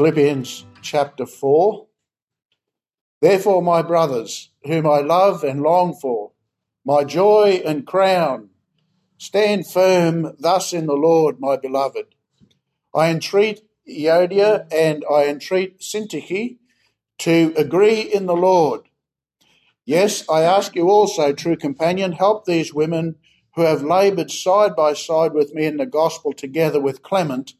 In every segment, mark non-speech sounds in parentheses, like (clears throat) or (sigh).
Philippians chapter 4. Therefore, my brothers, whom I love and long for, my joy and crown, stand firm thus in the Lord, my beloved. I entreat Euodia and I entreat Syntyche to agree in the Lord. Yes, I ask you also, true companion, help these women who have laboured side by side with me in the gospel together with Clement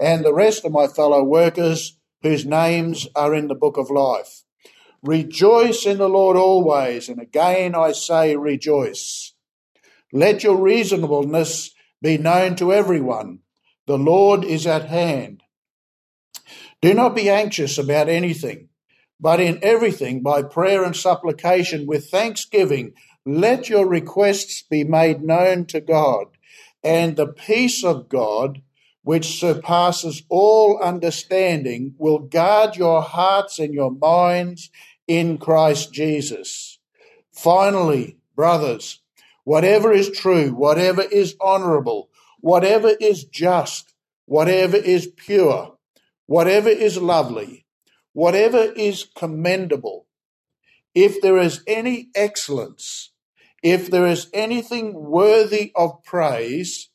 and the rest of my fellow workers whose names are in the book of life. Rejoice in the Lord always, and again I say rejoice. Let your reasonableness be known to everyone. The Lord is at hand. Do not be anxious about anything, but in everything, by prayer and supplication with thanksgiving, let your requests be made known to God, and the peace of God, which surpasses all understanding, will guard your hearts and your minds in Christ Jesus. Finally, brothers, whatever is true, whatever is honorable, whatever is just, whatever is pure, whatever is lovely, whatever is commendable, if there is any excellence, if there is anything worthy of praise,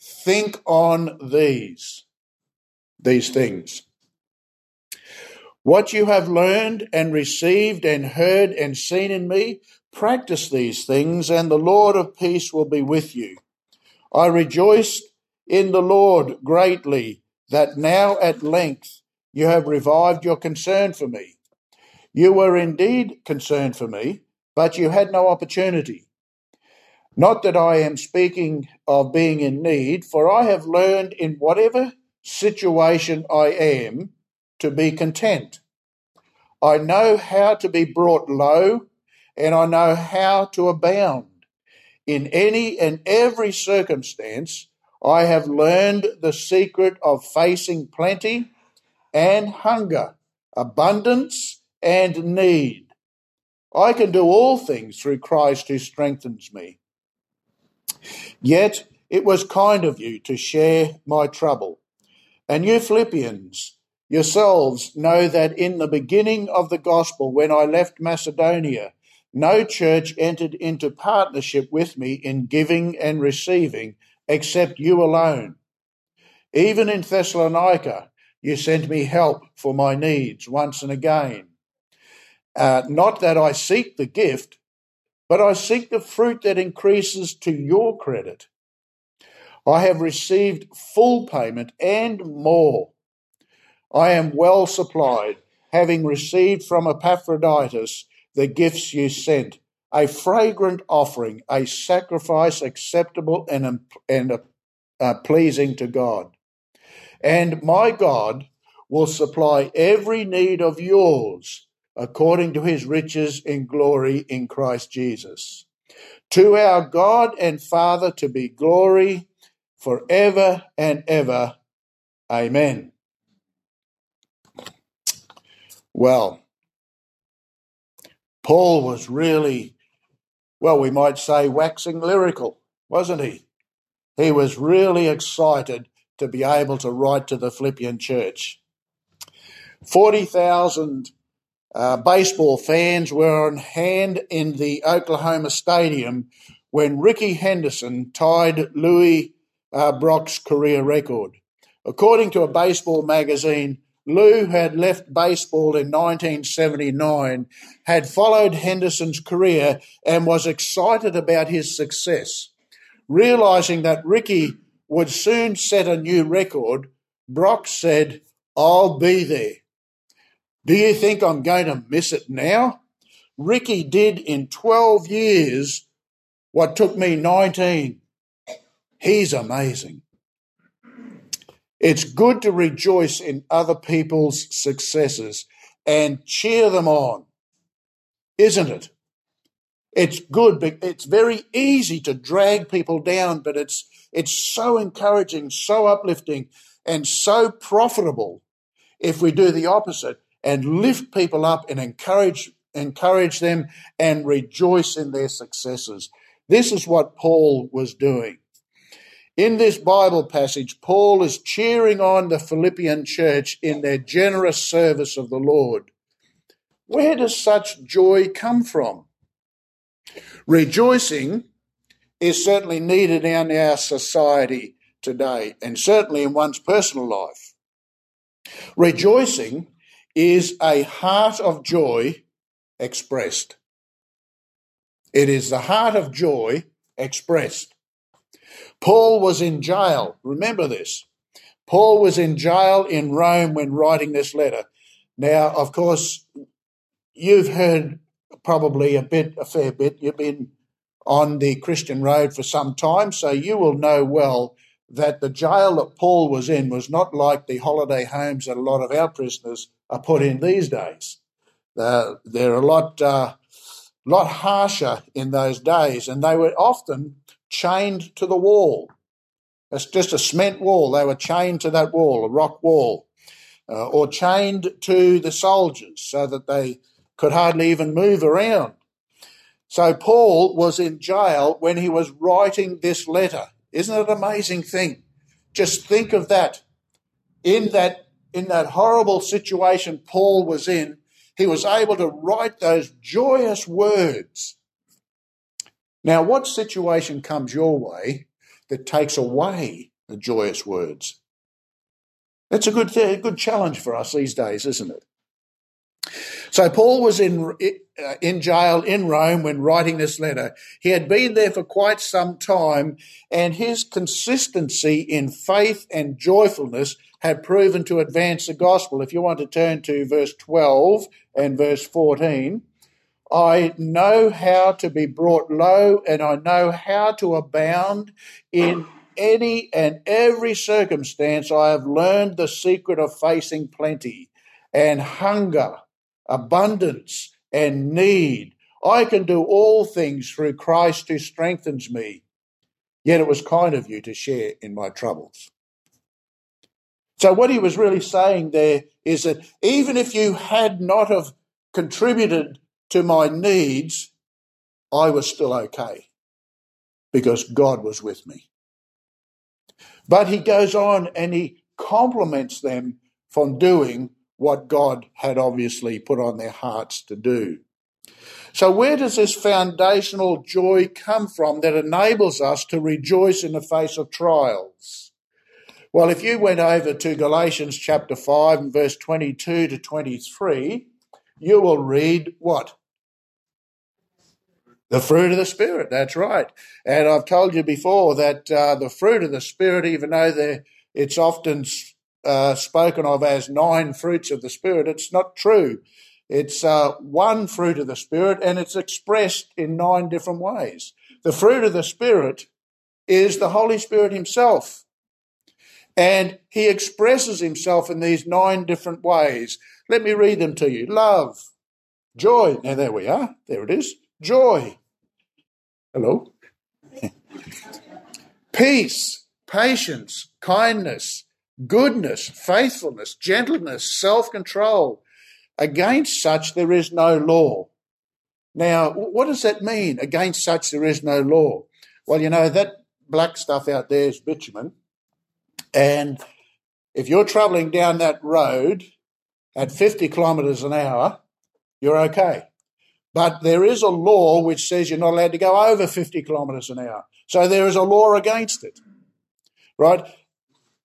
think on these, these things. What you have learned and received and heard and seen in me, practice these things, and the Lord of peace will be with you. I rejoiced in the Lord greatly that now at length you have revived your concern for me. You were indeed concerned for me, but you had no opportunity. Not that I am speaking of being in need, for I have learned in whatever situation I am to be content. I know how to be brought low, and I know how to abound. In any and every circumstance, I have learned the secret of facing plenty and hunger, abundance and need. I can do all things through Christ who strengthens me. Yet it was kind of you to share my trouble. And you Philippians yourselves know that in the beginning of the gospel, when I left Macedonia, no church entered into partnership with me in giving and receiving except you alone. Even in Thessalonica, you sent me help for my needs once and again. Uh, not that I seek the gift, but I seek the fruit that increases to your credit. I have received full payment and more. I am well supplied, having received from Epaphroditus the gifts you sent, a fragrant offering, a sacrifice acceptable and, and uh, pleasing to God. And my God will supply every need of yours according to his riches in glory in Christ Jesus. To our God and Father to be glory forever and ever. Amen. Well, Paul was really, well, we might say, waxing lyrical, wasn't he? He was really excited to be able to write to the Philippian church. 40,000 uh, baseball fans were on hand in the Oklahoma Stadium when Rickey Henderson tied Louis uh, Brock's career record. According to a baseball magazine, Lou had left baseball in 1979, had followed Henderson's career, and was excited about his success. Realizing that Rickey would soon set a new record, Brock said, I'll be there. Do you think I'm going to miss it now? Rickey did in 12 years what took me 19. He's amazing. It's good to rejoice in other people's successes and cheer them on, isn't it? It's good, but it's very easy to drag people down, but it's it's so encouraging, so uplifting, and so profitable if we do the opposite and lift people up and encourage encourage them and rejoice in their successes. This is what Paul was doing. In this Bible passage, Paul is cheering on the Philippian church in their generous service of the Lord. Where does such joy come from? Rejoicing is certainly needed in our society today, and certainly in one's personal life. Rejoicing is a heart of joy expressed. It is the heart of joy expressed. Paul was in jail. Remember this. Paul was in jail in Rome when writing this letter. Now, of course, you've heard probably a bit, a fair bit. You've been on the Christian road for some time, so you will know well that the jail that Paul was in was not like the holiday homes that a lot of our prisoners are put in these days. Uh, they're a lot, uh, lot harsher in those days, and they were often chained to the wall. It's just a cement wall. They were chained to that wall, a rock wall, uh, or chained to the soldiers so that they could hardly even move around. So Paul was in jail when he was writing this letter. Isn't it an amazing thing? Just think of that. In that in that horrible situation Paul was in, he was able to write those joyous words. Now, what situation comes your way that takes away the joyous words? That's a good, a good challenge for us these days, isn't it? So Paul was in uh, in jail in Rome when writing this letter. He had been there for quite some time, and his consistency in faith and joyfulness had proven to advance the gospel. If you want to turn to verse 12 and verse 14, I know how to be brought low, and I know how to abound in any and every circumstance. I have learned the secret of facing plenty and hunger abundance, and need. I can do all things through Christ who strengthens me. Yet it was kind of you to share in my troubles. So what he was really saying there is that even if you had not have contributed to my needs, I was still okay because God was with me. But he goes on and he compliments them from doing what God had obviously put on their hearts to do. So, where does this foundational joy come from that enables us to rejoice in the face of trials? Well, if you went over to Galatians chapter 5 and verse 22 to 23, you will read what? The fruit of the Spirit, that's right. And I've told you before that uh, the fruit of the Spirit, even though it's often uh, spoken of as nine fruits of the Spirit. It's not true. It's uh, one fruit of the Spirit and it's expressed in nine different ways. The fruit of the Spirit is the Holy Spirit Himself. And He expresses Himself in these nine different ways. Let me read them to you love, joy. Now, there we are. There it is. Joy. Hello. (laughs) Peace, patience, kindness goodness, faithfulness, gentleness, self control. Against such there is no law. Now, what does that mean? Against such there is no law. Well, you know, that black stuff out there is bitumen. And if you're traveling down that road at 50 kilometres an hour, you're okay. But there is a law which says you're not allowed to go over 50 kilometres an hour. So there is a law against it. Right?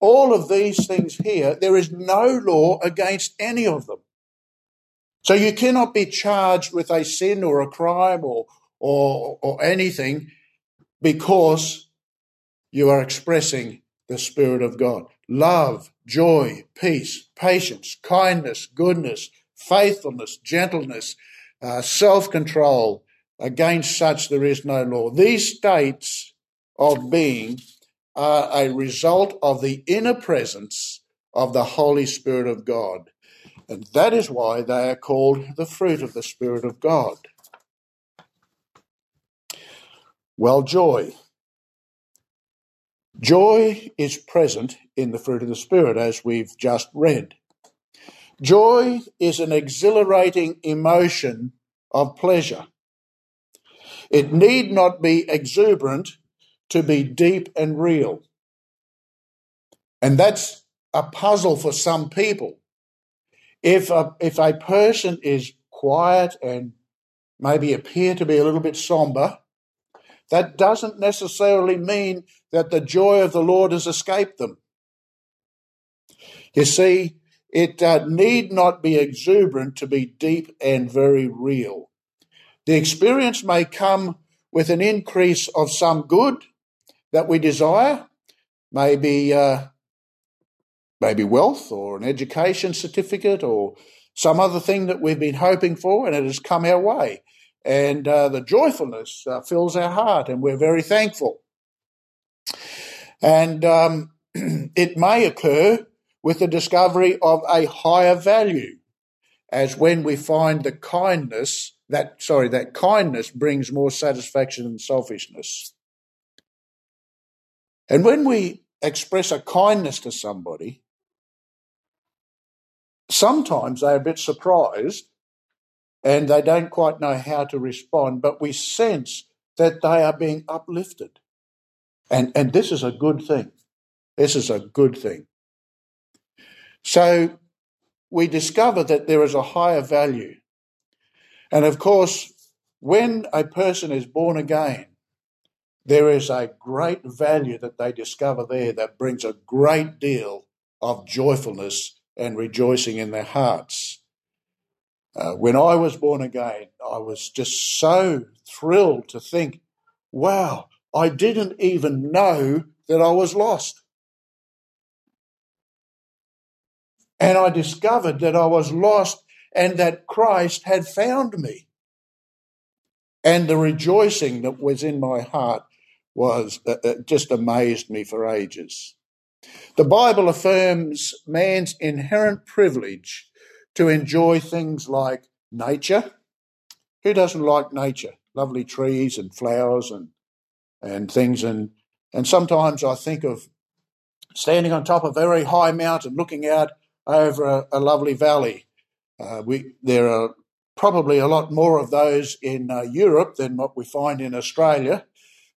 All of these things here, there is no law against any of them. So you cannot be charged with a sin or a crime or, or, or anything because you are expressing the Spirit of God. Love, joy, peace, patience, kindness, goodness, faithfulness, gentleness, uh, self control. Against such there is no law. These states of being are a result of the inner presence of the Holy Spirit of God. And that is why they are called the fruit of the Spirit of God. Well, joy. Joy is present in the fruit of the Spirit, as we've just read. Joy is an exhilarating emotion of pleasure. It need not be exuberant to be deep and real. And that's a puzzle for some people. If a, if a person is quiet and maybe appear to be a little bit somber, that doesn't necessarily mean that the joy of the Lord has escaped them. You see, it uh, need not be exuberant to be deep and very real. The experience may come with an increase of some good that we desire, maybe uh, maybe wealth or an education certificate or some other thing that we've been hoping for, and it has come our way. And uh, the joyfulness uh, fills our heart, and we're very thankful. And um, (clears throat) it may occur with the discovery of a higher value, as when we find the kindness that sorry that kindness brings more satisfaction than selfishness. And when we express a kindness to somebody, sometimes they're a bit surprised and they don't quite know how to respond, but we sense that they are being uplifted. And, and this is a good thing. This is a good thing. So we discover that there is a higher value. And of course, when a person is born again, there is a great value that they discover there that brings a great deal of joyfulness and rejoicing in their hearts. Uh, when I was born again, I was just so thrilled to think, wow, I didn't even know that I was lost. And I discovered that I was lost and that Christ had found me. And the rejoicing that was in my heart was uh, uh just amazed me for ages. The Bible affirms man's inherent privilege to enjoy things like nature. Who doesn't like nature? Lovely trees and flowers and and things and and sometimes I think of standing on top of a very high mountain looking out over a, a lovely valley. Uh, we there are probably a lot more of those in uh, Europe than what we find in Australia.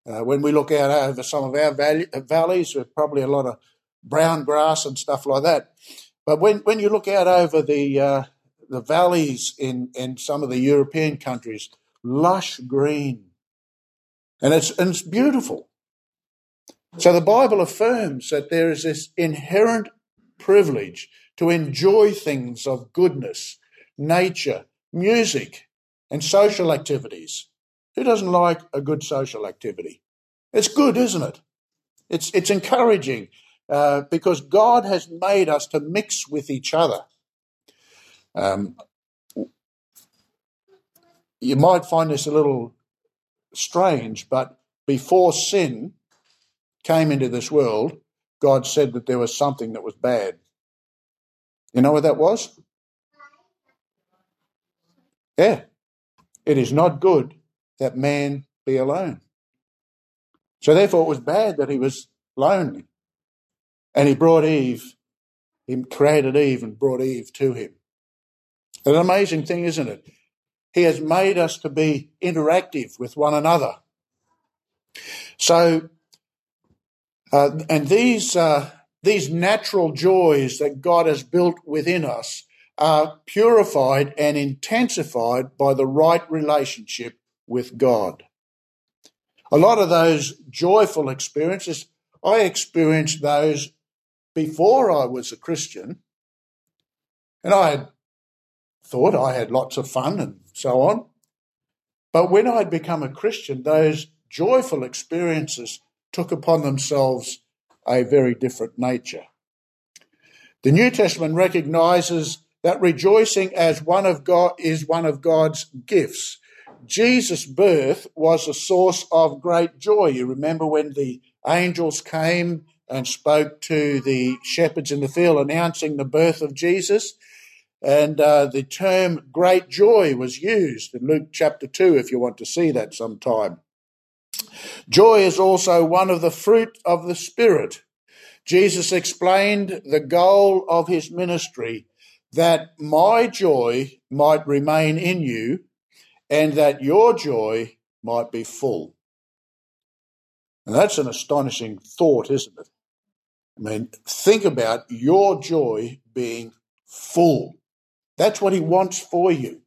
Uh, when we look out over some of our valley, valleys, there's probably a lot of brown grass and stuff like that. But when, when you look out over the uh, the valleys in, in some of the European countries, lush green, and it's and it's beautiful. So the Bible affirms that there is this inherent privilege to enjoy things of goodness, nature, music, and social activities. Who doesn't like a good social activity? It's good, isn't it? It's it's encouraging. Uh, because God has made us to mix with each other. Um, you might find this a little strange, but before sin came into this world, God said that there was something that was bad. You know what that was? Yeah. It is not good that man be alone. So therefore, it was bad that he was lonely. And he brought Eve, he created Eve and brought Eve to him. An amazing thing, isn't it? He has made us to be interactive with one another. So, uh, and these, uh, these natural joys that God has built within us are purified and intensified by the right relationship with God. A lot of those joyful experiences, I experienced those before I was a Christian, and I had thought I had lots of fun and so on. But when I'd become a Christian, those joyful experiences took upon themselves a very different nature. The New Testament recognizes that rejoicing as one of God is one of God's gifts. Jesus' birth was a source of great joy. You remember when the angels came and spoke to the shepherds in the field announcing the birth of Jesus. And uh, the term great joy was used in Luke chapter 2, if you want to see that sometime. Joy is also one of the fruit of the Spirit. Jesus explained the goal of his ministry that my joy might remain in you and that your joy might be full. And that's an astonishing thought, isn't it? I mean, think about your joy being full. That's what He wants for you.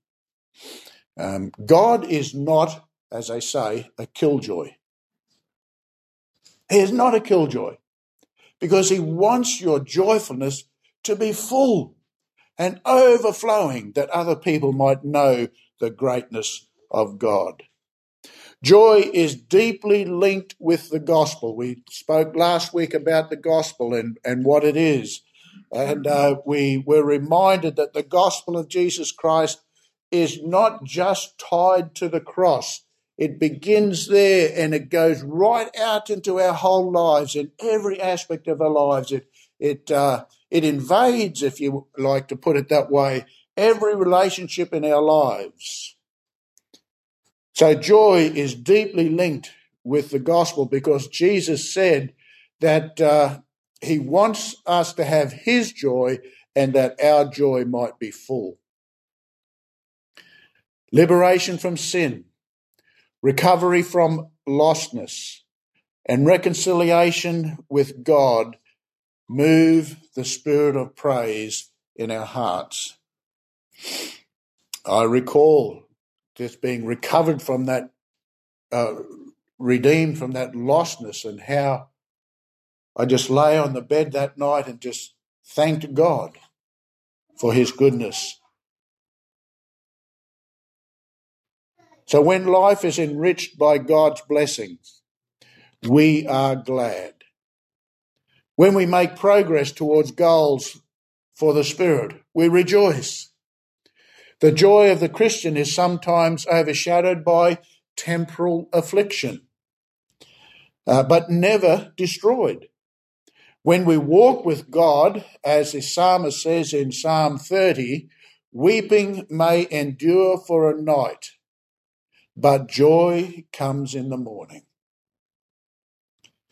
Um, God is not, as they say, a killjoy. He is not a killjoy because He wants your joyfulness to be full and overflowing that other people might know the greatness of God. Joy is deeply linked with the gospel. We spoke last week about the gospel and, and what it is. And uh, we were reminded that the gospel of Jesus Christ is not just tied to the cross. It begins there and it goes right out into our whole lives in every aspect of our lives. It, it, uh, it invades, if you like to put it that way, every relationship in our lives. So joy is deeply linked with the gospel because Jesus said that uh, he wants us to have his joy and that our joy might be full. Liberation from sin, recovery from lostness, and reconciliation with God move the spirit of praise in our hearts. I recall just being recovered from that, uh, redeemed from that lostness, and how I just lay on the bed that night and just thanked God for His goodness. So when life is enriched by God's blessings, we are glad. When we make progress towards goals for the Spirit, we rejoice. The joy of the Christian is sometimes overshadowed by temporal affliction, uh, but never destroyed. When we walk with God, as the psalmist says in Psalm 30, weeping may endure for a night, but joy comes in the morning.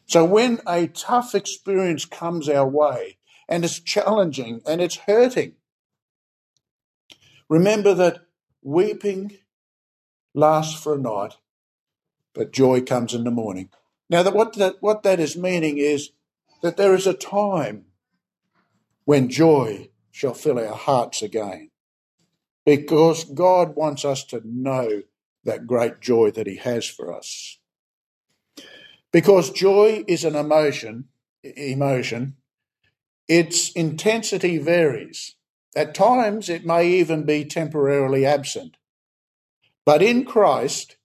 So when a tough experience comes our way, and it's challenging and it's hurting, Remember that weeping lasts for a night, but joy comes in the morning. Now, that what, that, what that is meaning is that there is a time when joy shall fill our hearts again. Because God wants us to know that great joy that He has for us. Because joy is an emotion, emotion, its intensity varies. At times, it may even be temporarily absent. But in Christ,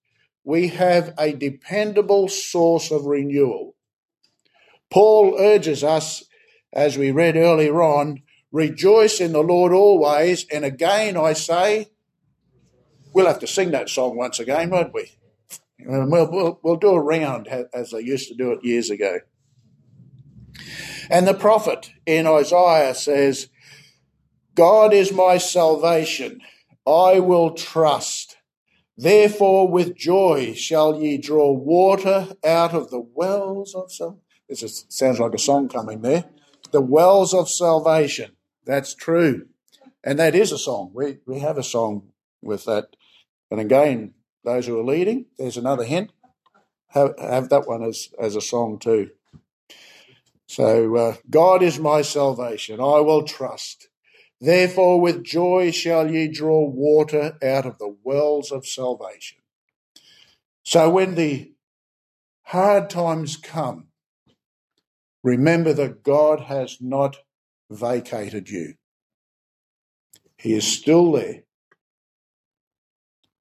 we have a dependable source of renewal. Paul urges us, as we read earlier on, rejoice in the Lord always. And again, I say, we'll have to sing that song once again, won't we? We'll, we'll, we'll do a round as they used to do it years ago. And the prophet in Isaiah says, God is my salvation. I will trust. Therefore, with joy shall ye draw water out of the wells of salvation. This sounds like a song coming there. The wells of salvation. That's true. And that is a song. We, we have a song with that. And again, those who are leading, there's another hint. Have, have that one as, as a song too. So, uh, God is my salvation. I will trust. Therefore, with joy shall ye draw water out of the wells of salvation. So when the hard times come, remember that God has not vacated you. He is still there.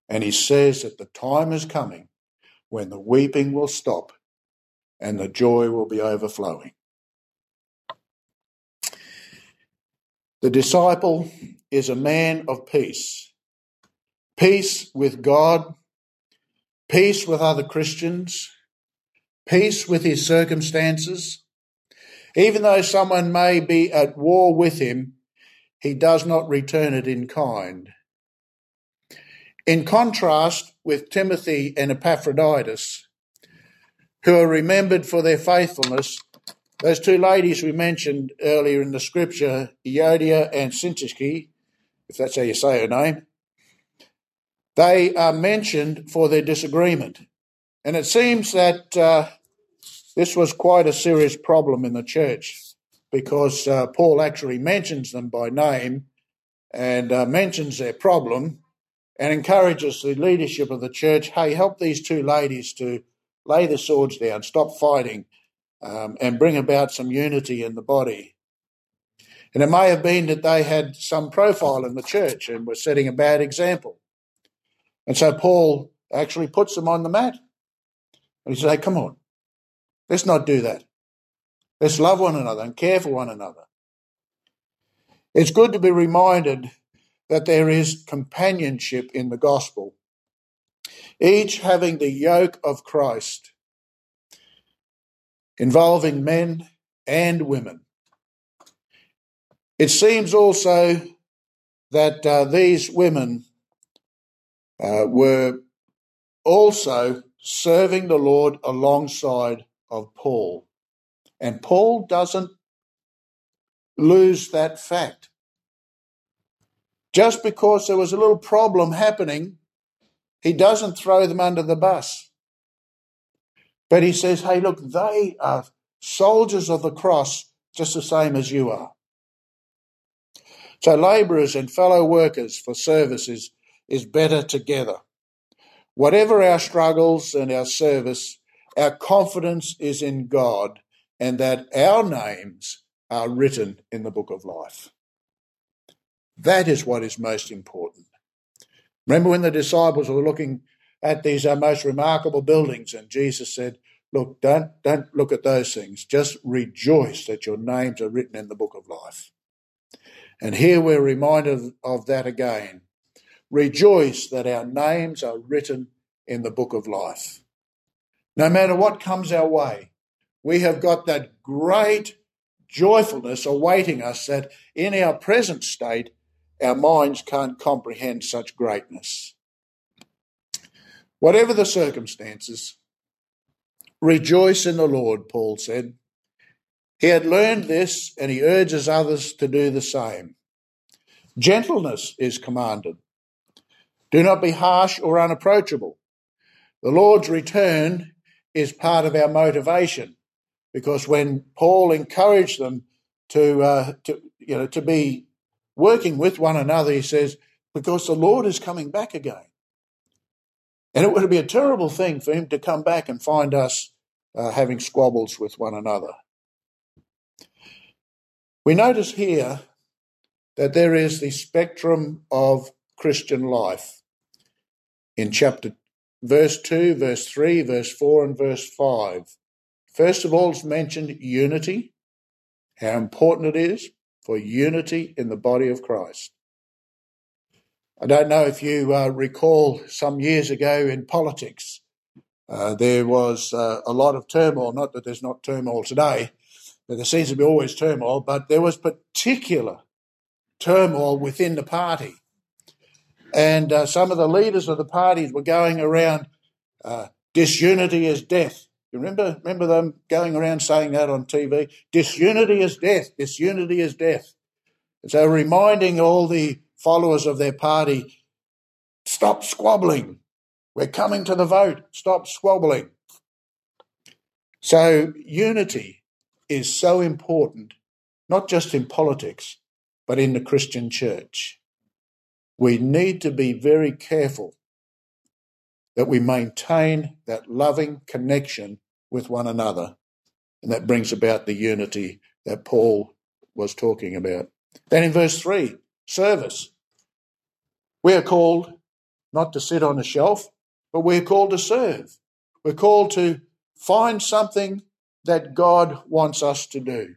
And he says that the time is coming when the weeping will stop and the joy will be overflowing. The disciple is a man of peace peace with God, peace with other Christians, peace with his circumstances. Even though someone may be at war with him, he does not return it in kind. In contrast with Timothy and Epaphroditus, who are remembered for their faithfulness those two ladies we mentioned earlier in the scripture, Euodia and Syntyche, if that's how you say her name, they are mentioned for their disagreement. And it seems that uh, this was quite a serious problem in the church. because uh, Paul actually mentions them by name and uh, mentions their problem and encourages the leadership of the church hey, help these two ladies to lay the swords down, stop fighting, um, and bring about some unity in the body. And it may have been that they had some profile in the church and were setting a bad example. And so Paul actually puts them on the mat. And he says, hey, come on, let's not do that. Let's love one another and care for one another. It's good to be reminded that there is companionship in the gospel, each having the yoke of Christ, involving men and women. It seems also that uh, these women uh, were also serving the Lord alongside of Paul. And Paul doesn't lose that fact. Just because there was a little problem happening, he doesn't throw them under the bus. But he says, hey, look, they are soldiers of the cross just the same as you are. So, labourers and fellow workers for service is, is better together. Whatever our struggles and our service, our confidence is in God and that our names are written in the book of life. That is what is most important. Remember when the disciples were looking at these uh, most remarkable buildings, and Jesus said, Look, don't, don't look at those things. Just rejoice that your names are written in the book of life. And here we're reminded of that again. Rejoice that our names are written in the book of life. No matter what comes our way, we have got that great joyfulness awaiting us that in our present state, our minds can't comprehend such greatness. Whatever the circumstances, rejoice in the Lord, Paul said. He had learned this and he urges others to do the same. Gentleness is commanded. Do not be harsh or unapproachable. The Lord's return is part of our motivation because when Paul encouraged them to, uh, to, you know, to be working with one another, he says, because the Lord is coming back again. And it would be a terrible thing for him to come back and find us uh, having squabbles with one another. We notice here that there is the spectrum of Christian life in chapter verse 2, verse 3, verse 4, and verse 5. First of all, it's mentioned unity, how important it is for unity in the body of Christ. I don't know if you uh, recall some years ago in politics, uh, there was uh, a lot of turmoil. Not that there's not turmoil today, but there seems to be always turmoil, but there was particular turmoil within the party. And uh, some of the leaders of the parties were going around, uh, disunity is death. You remember, remember them going around saying that on TV? Disunity is death. Disunity is death. And so reminding all the followers of their party, stop squabbling. We're coming to the vote. Stop squabbling. So unity is so important, not just in politics, but in the Christian church. We need to be very careful that we maintain that loving connection with one another. And that brings about the unity that Paul was talking about. Then in verse 3, service. We are called not to sit on a shelf, but we're called to serve. We're called to find something that God wants us to do.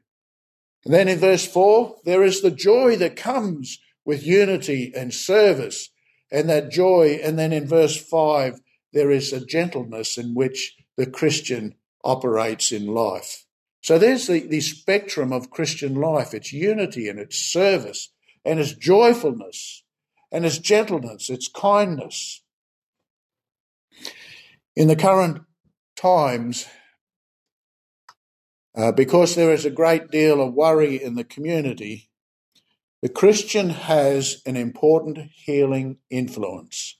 And then in verse 4, there is the joy that comes with unity and service, and that joy. And then in verse 5, there is a gentleness in which the Christian operates in life. So there's the, the spectrum of Christian life its unity and its service and its joyfulness and its gentleness, its kindness. In the current times, uh, because there is a great deal of worry in the community, the Christian has an important healing influence.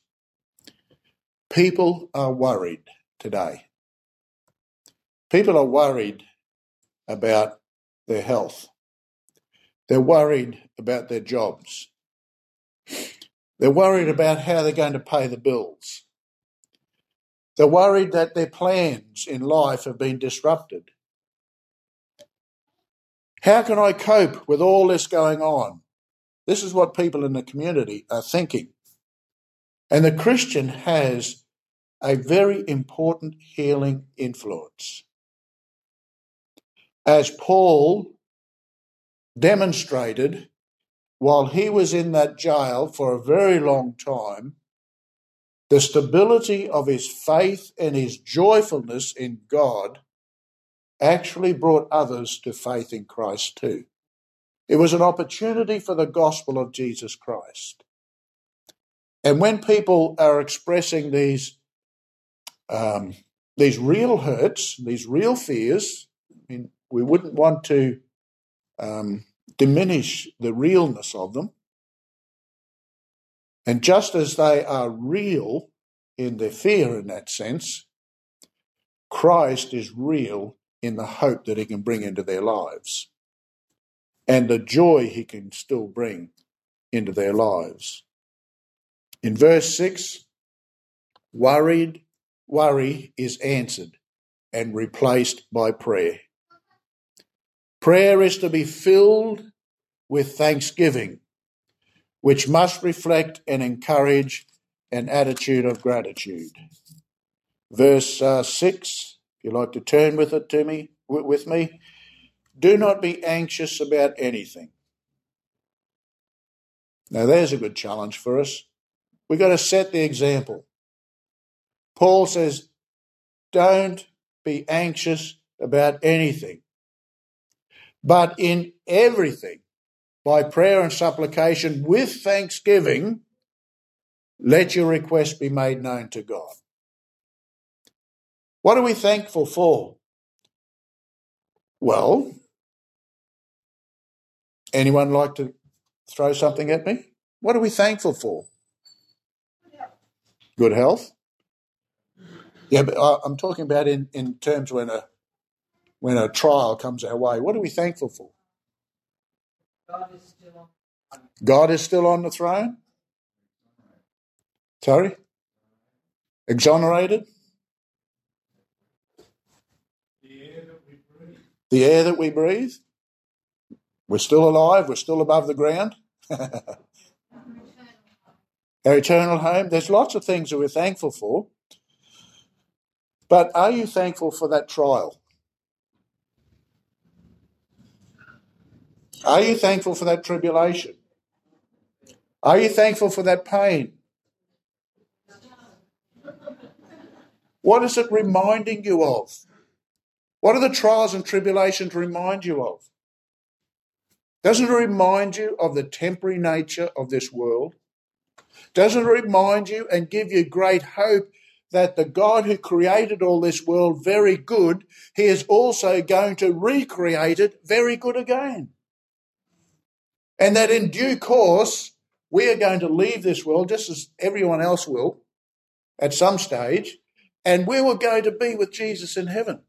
People are worried today. People are worried about their health. They're worried about their jobs. They're worried about how they're going to pay the bills. They're worried that their plans in life have been disrupted. How can I cope with all this going on? This is what people in the community are thinking. And the Christian has a very important healing influence. As Paul demonstrated while he was in that jail for a very long time, the stability of his faith and his joyfulness in God actually brought others to faith in Christ too. It was an opportunity for the gospel of Jesus Christ. And when people are expressing these um, these real hurts, these real fears, I mean, we wouldn't want to um, diminish the realness of them. And just as they are real in their fear in that sense, Christ is real in the hope that he can bring into their lives and the joy he can still bring into their lives. In verse 6, worried, worry is answered and replaced by prayer. Prayer is to be filled with thanksgiving, which must reflect and encourage an attitude of gratitude. Verse uh, 6, if you like to turn with it to me, with me, do not be anxious about anything. Now, there's a good challenge for us. We've got to set the example. Paul says, don't be anxious about anything, but in everything, by prayer and supplication with thanksgiving, let your request be made known to God. What are we thankful for? Well, anyone like to throw something at me? What are we thankful for? Good health. Yeah, but uh, I'm talking about in, in terms when a when a trial comes our way. What are we thankful for? God is still on. God is still on the throne. Sorry, exonerated. The air that we breathe. The air that we breathe. We're still alive. We're still above the ground. (laughs) Our eternal home. There's lots of things that we're thankful for. But are you thankful for that trial? Are you thankful for that tribulation? Are you thankful for that pain? What is it reminding you of? What are the trials and tribulations remind you of? Doesn't it remind you of the temporary nature of this world? Doesn't it remind you and give you great hope that the God who created all this world very good, he is also going to recreate it very good again? And that in due course, we are going to leave this world just as everyone else will at some stage, and we will go to be with Jesus in heaven.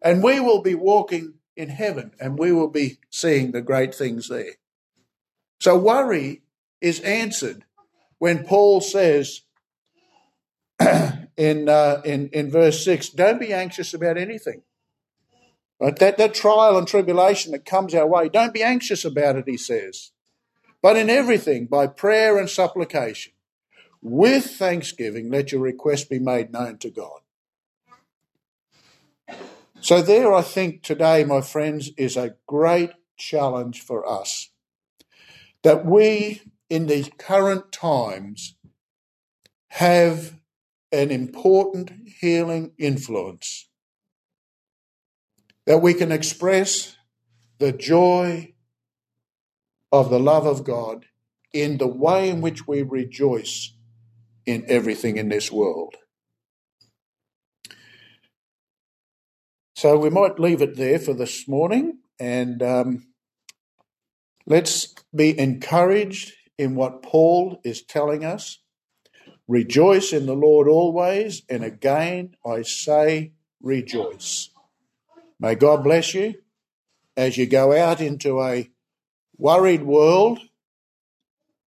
And we will be walking in heaven and we will be seeing the great things there. So worry is answered when Paul says (clears throat) in, uh, in, in verse 6 don't be anxious about anything. Right? That, that trial and tribulation that comes our way, don't be anxious about it, he says. But in everything, by prayer and supplication, with thanksgiving, let your request be made known to God. So, there, I think today, my friends, is a great challenge for us that we, in these current times, have an important healing influence, that we can express the joy of the love of God in the way in which we rejoice in everything in this world. So we might leave it there for this morning and um, let's be encouraged in what Paul is telling us. Rejoice in the Lord always, and again I say rejoice. May God bless you as you go out into a worried world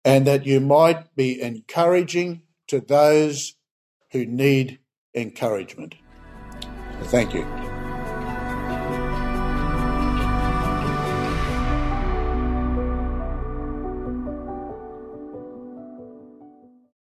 and that you might be encouraging to those who need encouragement. Thank you.